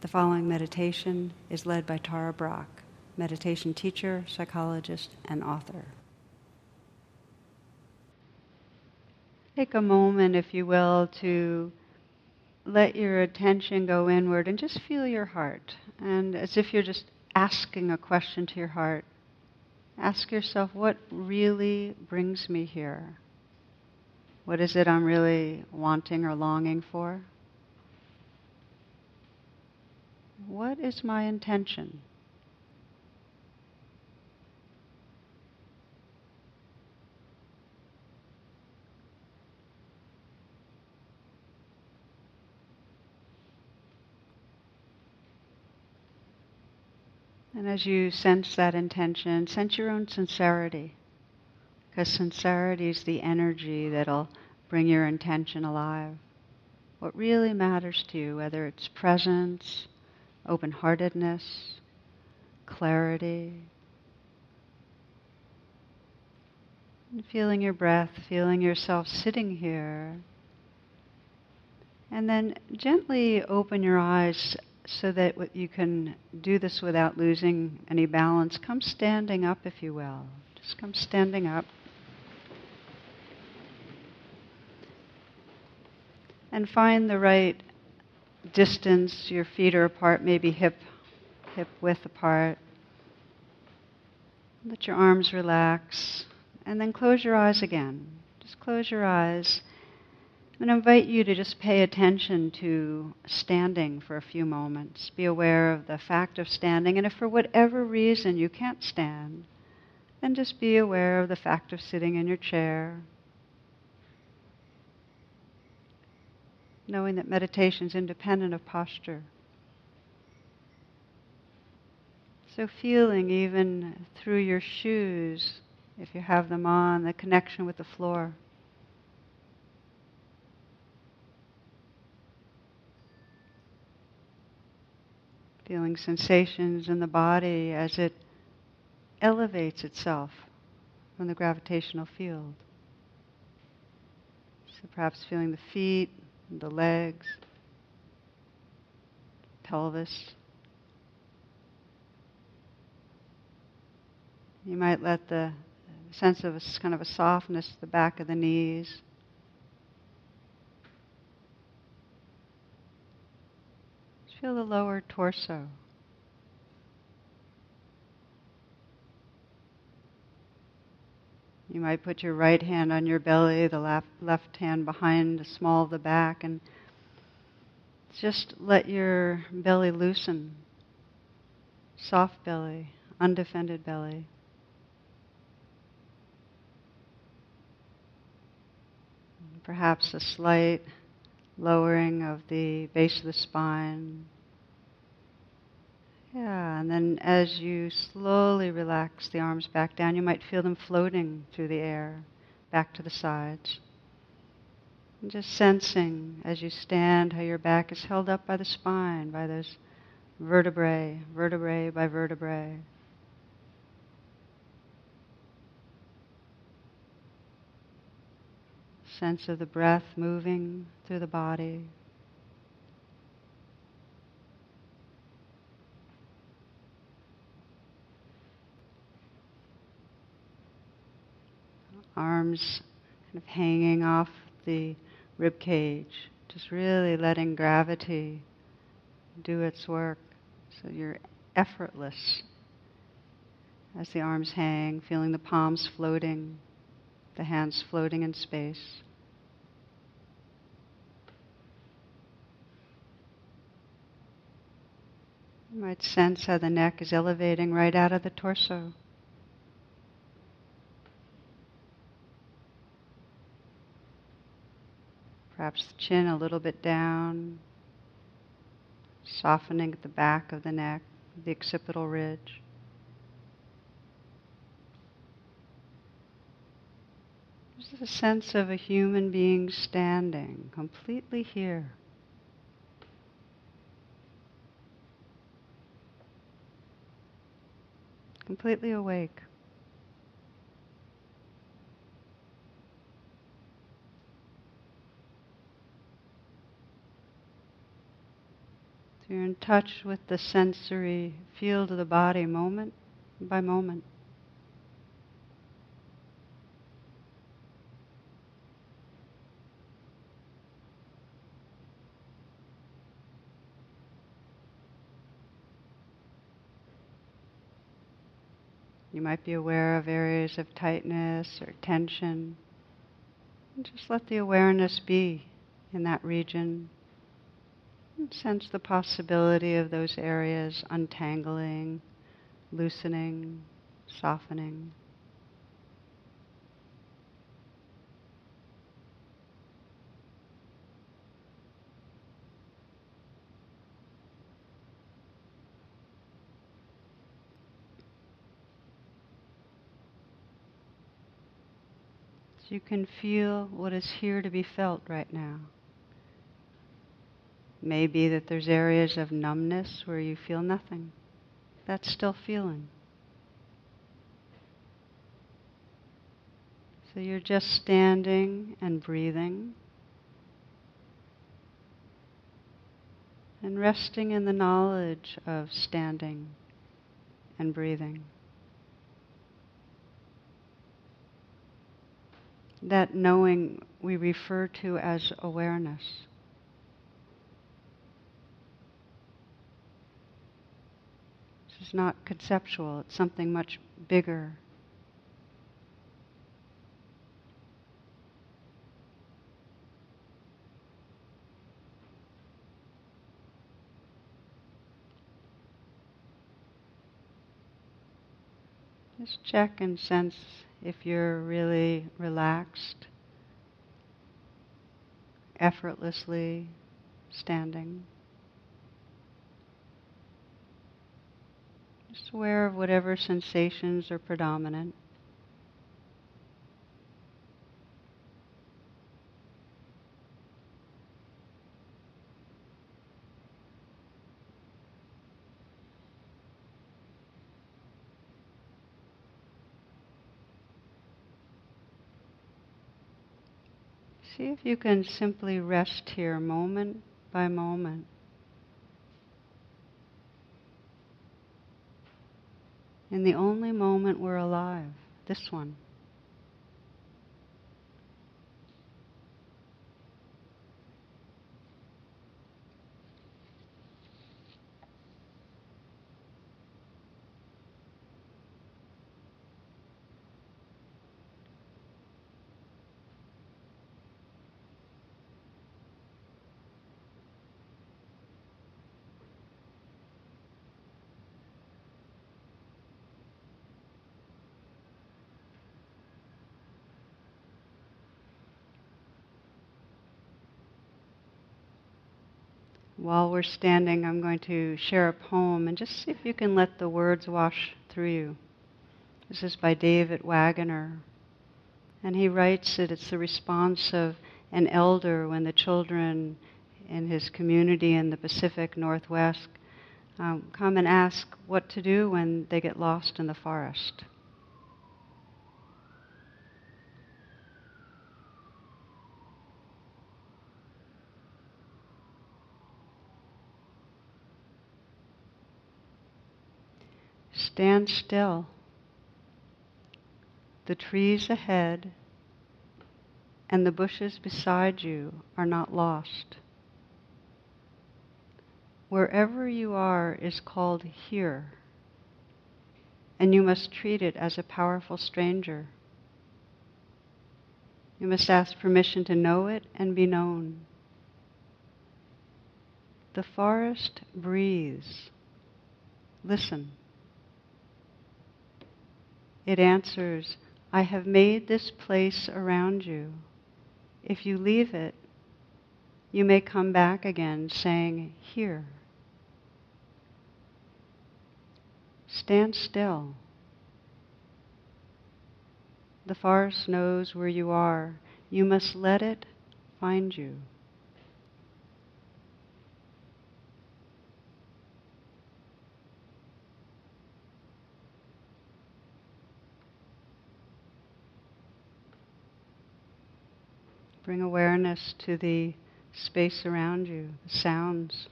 The following meditation is led by Tara Brach, meditation teacher, psychologist, and author. Take a moment, if you will, to let your attention go inward and just feel your heart. And as if you're just asking a question to your heart, ask yourself what really brings me here? What is it I'm really wanting or longing for? What is my intention? And as you sense that intention, sense your own sincerity. Because sincerity is the energy that'll bring your intention alive. What really matters to you, whether it's presence, open heartedness, clarity. And feeling your breath, feeling yourself sitting here. And then gently open your eyes so that you can do this without losing any balance. Come standing up, if you will. Just come standing up. And find the right distance, your feet are apart, maybe hip, hip width apart. Let your arms relax, and then close your eyes again. Just close your eyes. To invite you to just pay attention to standing for a few moments. Be aware of the fact of standing, and if for whatever reason you can't stand, then just be aware of the fact of sitting in your chair knowing that meditation is independent of posture. So, feeling even through your shoes, if you have them on, the connection with the floor. Feeling sensations in the body as it elevates itself from the gravitational field. So, perhaps feeling the feet the legs, pelvis. You might let the sense of a kind of a softness the back of the knees. Feel the lower torso. You might put your right hand on your belly, the left, left hand behind the small of the back, and just let your belly loosen. Soft belly, undefended belly. Perhaps a slight lowering of the base of the spine, yeah, and then as you slowly relax the arms back down, you might feel them floating through the air back to the sides. And just sensing as you stand how your back is held up by the spine, by those vertebrae, vertebrae by vertebrae. Sense of the breath moving through the body. Arms kind of hanging off the rib cage, just really letting gravity do its work. So you're effortless as the arms hang, feeling the palms floating, the hands floating in space. You might sense how the neck is elevating right out of the torso. Perhaps the chin a little bit down, softening at the back of the neck, the occipital ridge. There's a sense of a human being standing completely here. Completely awake. So you're in touch with the sensory field of the body moment by moment. You might be aware of areas of tightness or tension. And just let the awareness be in that region. Sense the possibility of those areas untangling, loosening, softening. you can feel what is here to be felt right now. Maybe that there's areas of numbness where you feel nothing. That's still feeling. So you're just standing and breathing and resting in the knowledge of standing and breathing. that knowing we refer to as awareness. Is not conceptual, it's something much bigger. Just check and sense if you're really relaxed, effortlessly standing. Just aware of whatever sensations are predominant. See if you can simply rest here moment by moment. In the only moment we're alive, this one. While we're standing, I'm going to share a poem and just see if you can let the words wash through you. This is by David Wagoner. And he writes that it's the response of an elder when the children in his community in the Pacific Northwest um, come and ask what to do when they get lost in the forest. Stand still. The trees ahead and the bushes beside you are not lost. Wherever you are is called here, and you must treat it as a powerful stranger. You must ask permission to know it and be known. The forest breathes. Listen. It answers, I have made this place around you. If you leave it, you may come back again saying, Here. Stand still. The forest knows where you are. You must let it find you. Bring awareness to the space around you, the sounds.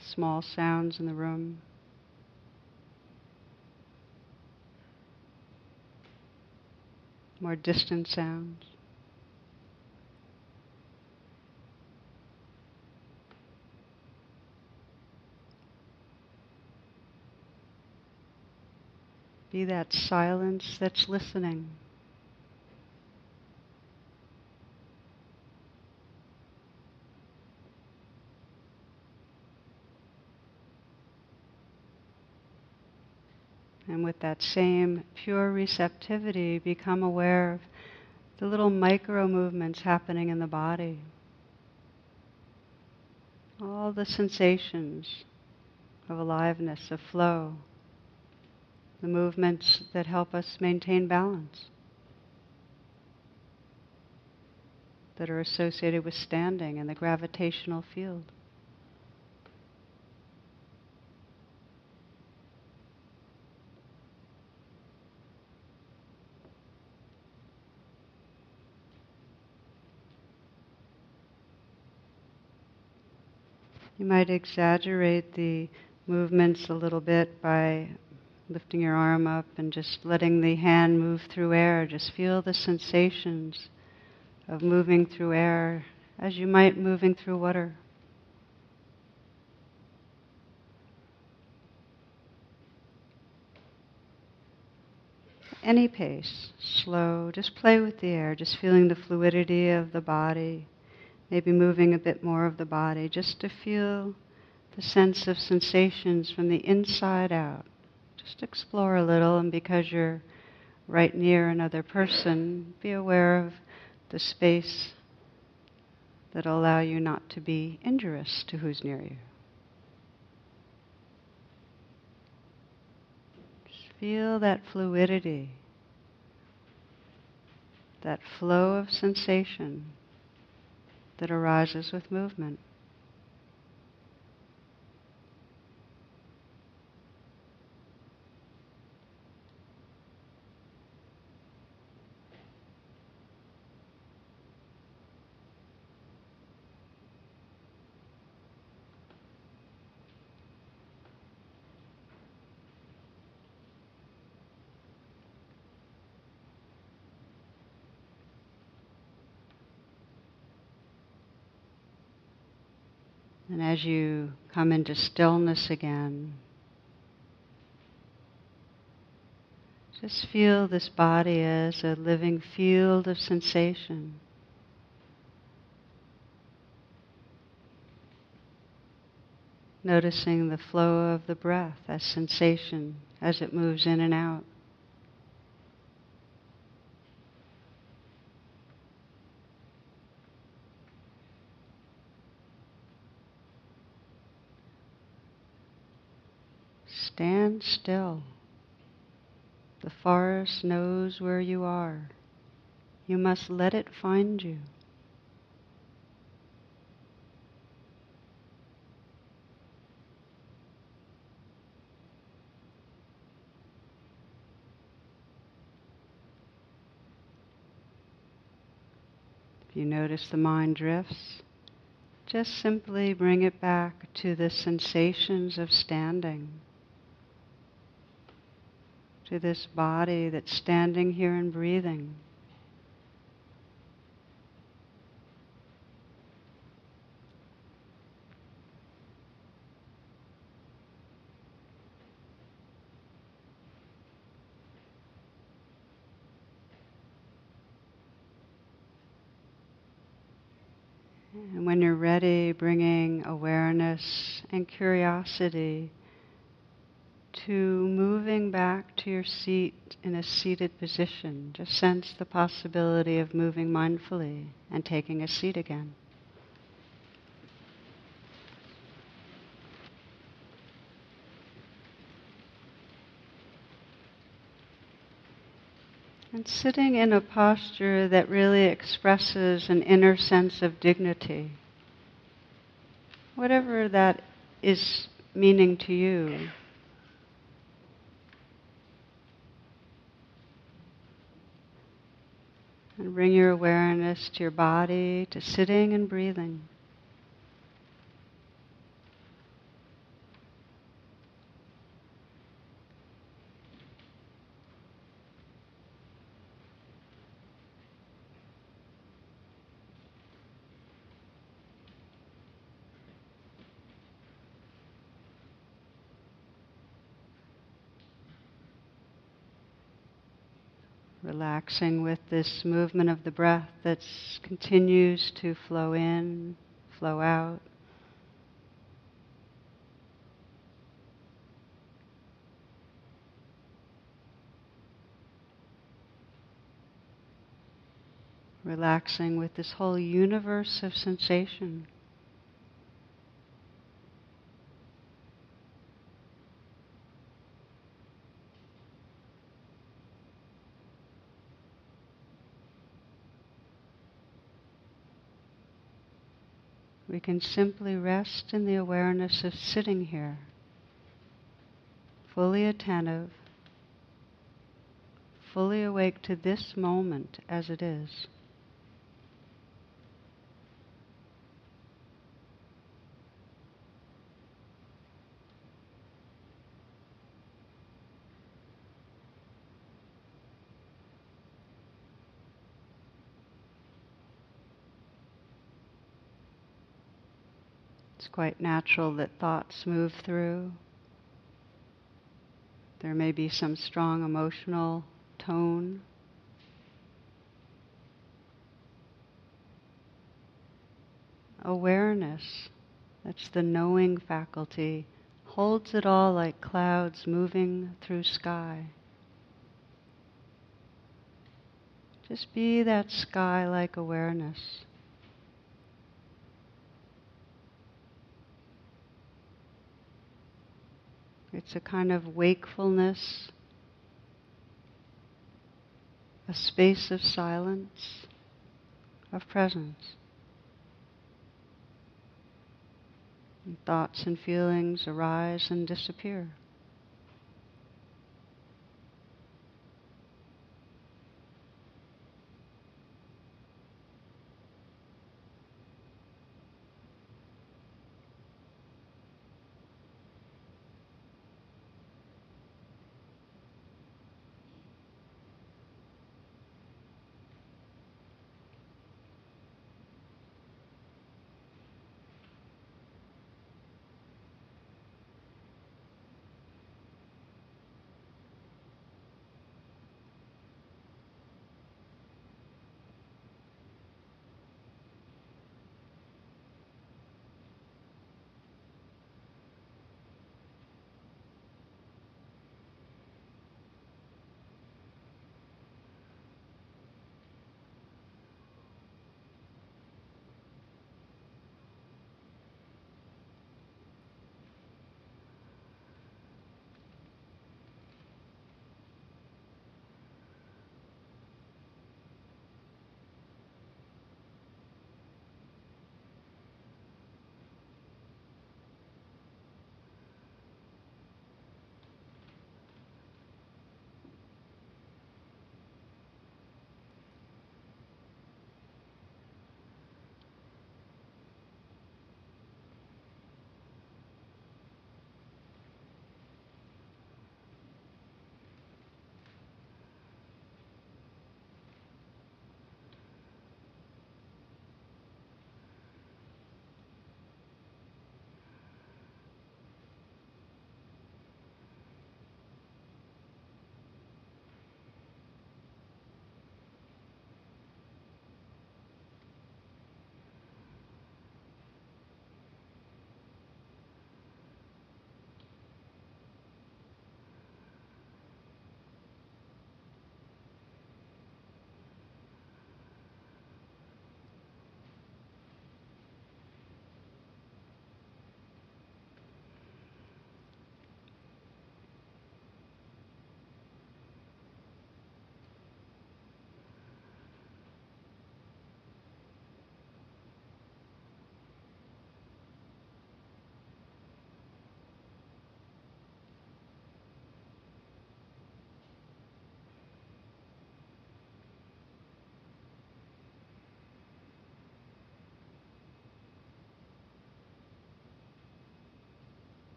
small sounds in the room. More distant sounds. Be that silence that's listening. And with that same pure receptivity, become aware of the little micro movements happening in the body. All the sensations of aliveness, of flow the movements that help us maintain balance, that are associated with standing and the gravitational field. You might exaggerate the movements a little bit by lifting your arm up and just letting the hand move through air. Just feel the sensations of moving through air as you might moving through water. Any pace, slow, just play with the air, just feeling the fluidity of the body, maybe moving a bit more of the body, just to feel the sense of sensations from the inside out. Just explore a little, and because you're right near another person, be aware of the space that'll allow you not to be injurious to who's near you. Just feel that fluidity, that flow of sensation that arises with movement. And as you come into stillness again, just feel this body as a living field of sensation. Noticing the flow of the breath as sensation as it moves in and out. Stand still. The forest knows where you are. You must let it find you. If you notice the mind drifts, just simply bring it back to the sensations of standing to this body that's standing here and breathing. And when you're ready, bringing awareness and curiosity to moving back to your seat in a seated position. Just sense the possibility of moving mindfully and taking a seat again. And sitting in a posture that really expresses an inner sense of dignity, whatever that is meaning to you. And bring your awareness to your body, to sitting and breathing. Relaxing with this movement of the breath that continues to flow in, flow out. Relaxing with this whole universe of sensation. We can simply rest in the awareness of sitting here, fully attentive, fully awake to this moment as it is. It's quite natural that thoughts move through. There may be some strong emotional tone. Awareness, that's the knowing faculty, holds it all like clouds moving through sky. Just be that sky like awareness. It's a kind of wakefulness, a space of silence, of presence. And thoughts and feelings arise and disappear.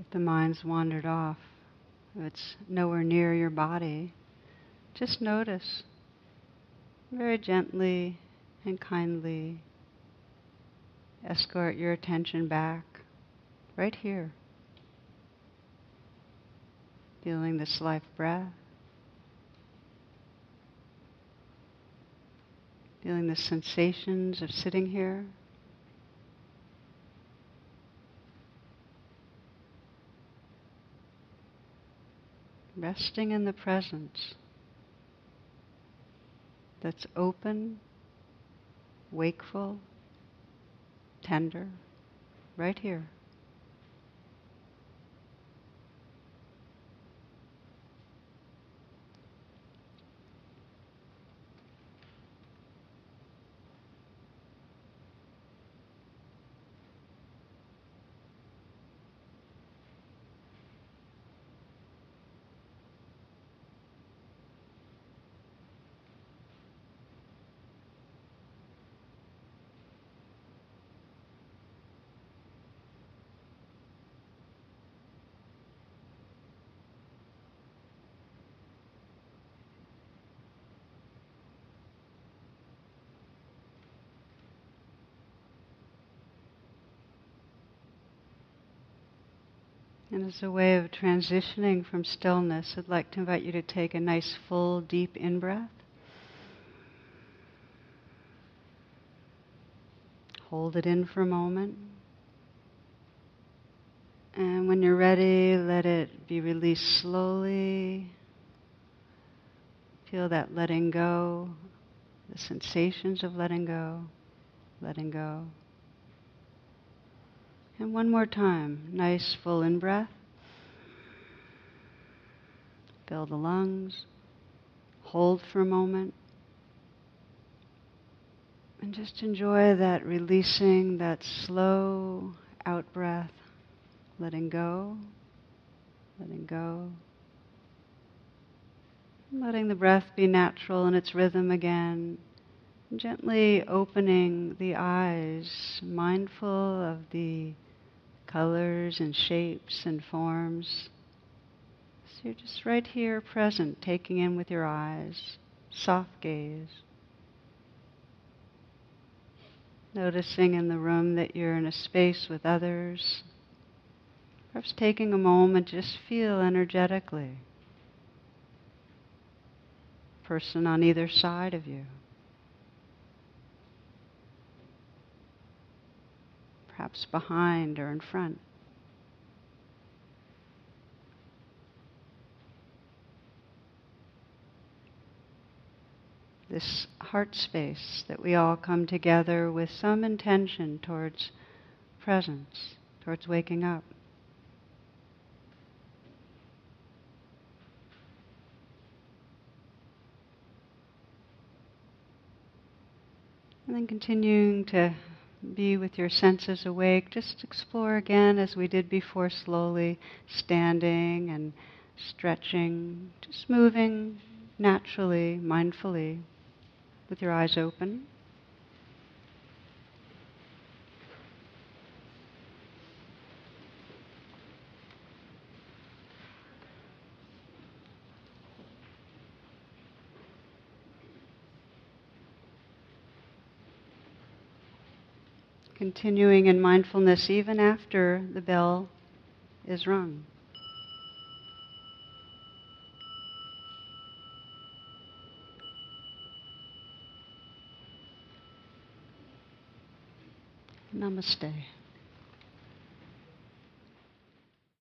If the mind's wandered off, if it's nowhere near your body, just notice very gently and kindly escort your attention back right here. Feeling this life breath. Feeling the sensations of sitting here. Resting in the presence that's open, wakeful, tender, right here. And as a way of transitioning from stillness, I'd like to invite you to take a nice full deep in breath. Hold it in for a moment. And when you're ready, let it be released slowly. Feel that letting go, the sensations of letting go, letting go. And one more time, nice full in breath. Fill the lungs. Hold for a moment. And just enjoy that releasing, that slow out breath, letting go, letting go. Letting the breath be natural in its rhythm again. Gently opening the eyes, mindful of the colors and shapes and forms. So you're just right here present, taking in with your eyes, soft gaze. Noticing in the room that you're in a space with others. Perhaps taking a moment, just feel energetically. Person on either side of you. Perhaps behind or in front. This heart space that we all come together with some intention towards presence, towards waking up. And then continuing to be with your senses awake. Just explore again as we did before, slowly standing and stretching, just moving naturally, mindfully, with your eyes open. Continuing in mindfulness even after the bell is rung. Namaste.